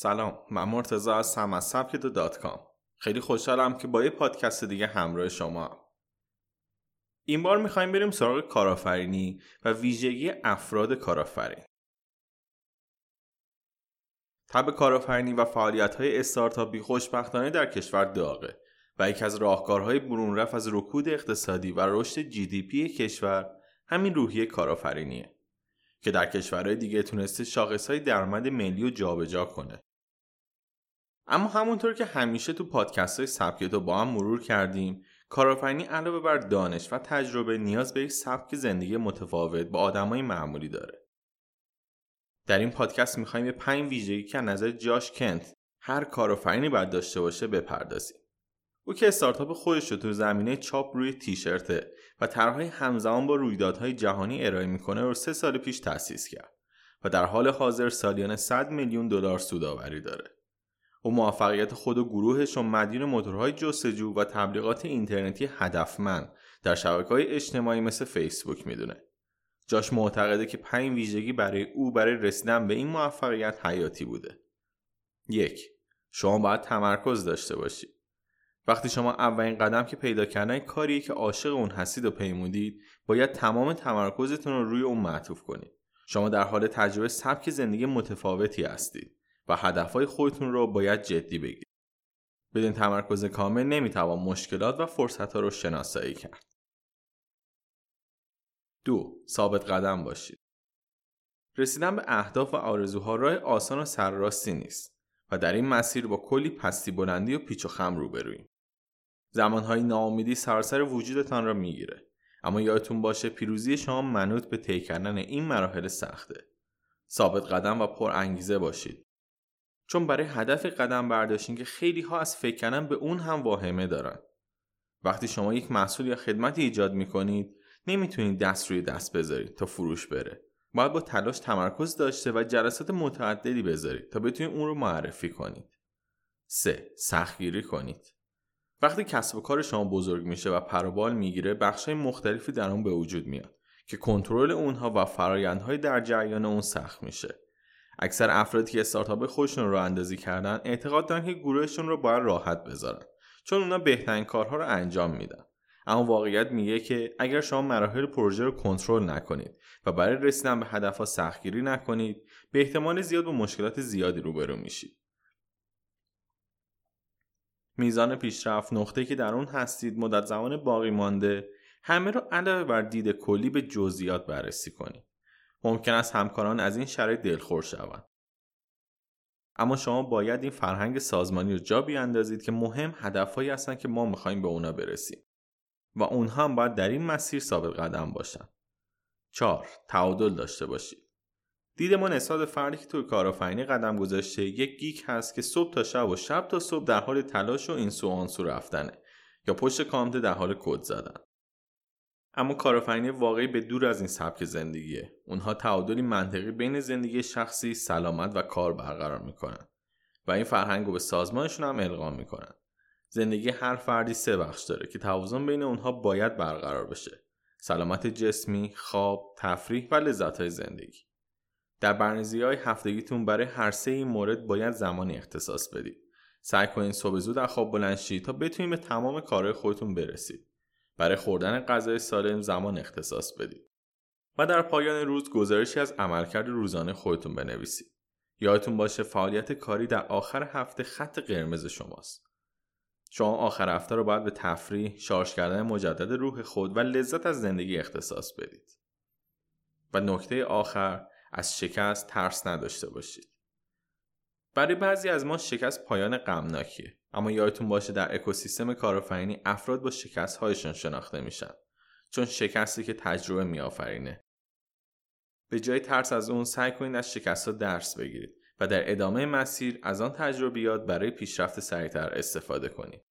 سلام من مرتضی هستم از سبکت dot com. خیلی خوشحالم که با یه پادکست دیگه همراه شما. این بار می‌خوایم بریم سراغ کارآفرینی و ویژگی افراد کارآفرین. تب کارآفرینی و فعالیت های استارتاپی خوشبختانه در کشور داغه و یکی از راهکارهای برون رفت از رکود اقتصادی و رشد GDP کشور همین روحیه کارآفرینیه که در کشورهای دیگه تونسته شاخصهای درآمد ملی رو جابجا کنه. اما همونطور که همیشه تو پادکست های سبکت رو با هم مرور کردیم کارآفرینی علاوه بر دانش و تجربه نیاز به یک سبک زندگی متفاوت با آدمای معمولی داره در این پادکست می‌خوایم به پنج ویژگی که نظر جاش کنت هر کارآفرینی باید داشته باشه بپردازیم او که استارتاپ خودش رو تو زمینه چاپ روی تیشرته و طرحهای همزمان با رویدادهای جهانی ارائه می‌کنه رو سه سال پیش تأسیس کرد و در حال حاضر سالیانه 100 میلیون دلار سودآوری داره. او موفقیت خود و گروهش رو مدیون موتورهای جستجو و تبلیغات اینترنتی هدفمند در شبکه های اجتماعی مثل فیسبوک می‌دونه. جاش معتقده که پنج ویژگی برای او برای رسیدن به این موفقیت حیاتی بوده. یک شما باید تمرکز داشته باشید. وقتی شما اولین قدم که پیدا کردن کاریه که عاشق اون هستید و پیمودید باید تمام تمرکزتون رو روی اون معطوف کنید شما در حال تجربه سبک زندگی متفاوتی هستید و هدفهای خودتون رو باید جدی بگیرید. بدون تمرکز کامل نمی‌توان مشکلات و فرصتها رو شناسایی کرد. دو ثابت قدم باشید. رسیدن به اهداف و آرزوها راه آسان و سرراستی نیست و در این مسیر با کلی پستی بلندی و پیچ و خم روبرویم زمانهای ناامیدی سراسر وجودتان را می‌گیره اما یادتون باشه پیروزی شما منوط به طی کردن این مراحل سخته. ثابت قدم و پر انگیزه باشید. چون برای هدف قدم برداشتین که خیلی ها از فکر کردن به اون هم واهمه دارن. وقتی شما یک محصول یا خدمتی ایجاد می‌کنید نمی‌تونید دست روی دست بذارید تا فروش بره. باید با تلاش تمرکز داشته و جلسات متعددی بذارید تا بتونید اون رو معرفی کنید. 3. سختگیری کنید. وقتی کسب و کار شما بزرگ میشه و پروبال می‌گیره بخشای مختلفی در اون به وجود میاد که کنترل اونها و فرایندهای در جریان اون سخت میشه. اکثر افرادی که استارتاپ خودشون رو اندازی کردن اعتقاد دارن که گروهشون رو باید راحت بذارن چون اونا بهترین کارها رو انجام میدن. اما واقعیت میگه که اگر شما مراحل پروژه رو کنترل نکنید و برای رسیدن به هدفها سختگیری نکنید به احتمال زیاد با مشکلات زیادی روبرو میشید. میزان پیشرفت نقطه که در اون هستید مدت زمان باقی مانده همه رو علاوه بر دید کلی به جزئیات بررسی کنید. ممکن است همکاران از این شرایط دلخور شوند. اما شما باید این فرهنگ سازمانی رو جا بیاندازید که مهم هدفهایی هستن که ما می‌خوایم به اونا برسیم. و اونها هم باید در این مسیر ثابت قدم باشن. 4. تعادل داشته باشید. دید ما نسبت فردی که توی کارآفرینی قدم گذاشته یک گیک هست که صبح تا شب و شب تا صبح در حال تلاش و این سو آن سو رفتنه. یا پشت کامپیوتر در حال کد زدن. اما کارآفرینی واقعی به دور از این سبک زندگیه. اونها تعادلی منطقی بین زندگی شخصی سلامت و کار برقرار می‌کنن. و این فرهنگ رو به سازمانشون هم القا می‌کنن. زندگی هر فردی سه بخش داره که توازن بین اونها باید برقرار بشه. سلامت جسمی، خواب، تفریح و لذت های زندگی. در برنامه‌ریزی های هفتگیتون برای هر سه این مورد باید زمانی اختصاص بدید. سعی کنید صبح زود از خواب بلند شید تا بتونید به تمام کارهای خودتون برسید. برای خوردن غذای سالم زمان اختصاص بدید. و در پایان روز گزارشی از عملکرد روزانه خودتون بنویسید. یادتون باشه فعالیت کاری در آخر هفته خط قرمز شماست. شما آخر هفته رو باید به تفریح، شارژ کردن مجدد روح خود و لذت از زندگی اختصاص بدید. و نکته آخر از شکست ترس نداشته باشید. برای بعضی از ما شکست پایان غمناکیه. اما یادتون باشه در اکوسیستم کارآفرینی افراد با شکست هایشان شناخته میشن. چون شکستی که تجربه میآفرینه. به جای ترس از اون سعی کنید از شکست ها درس بگیرید و در ادامه مسیر از آن تجربیات برای پیشرفت سریعتر استفاده کنید.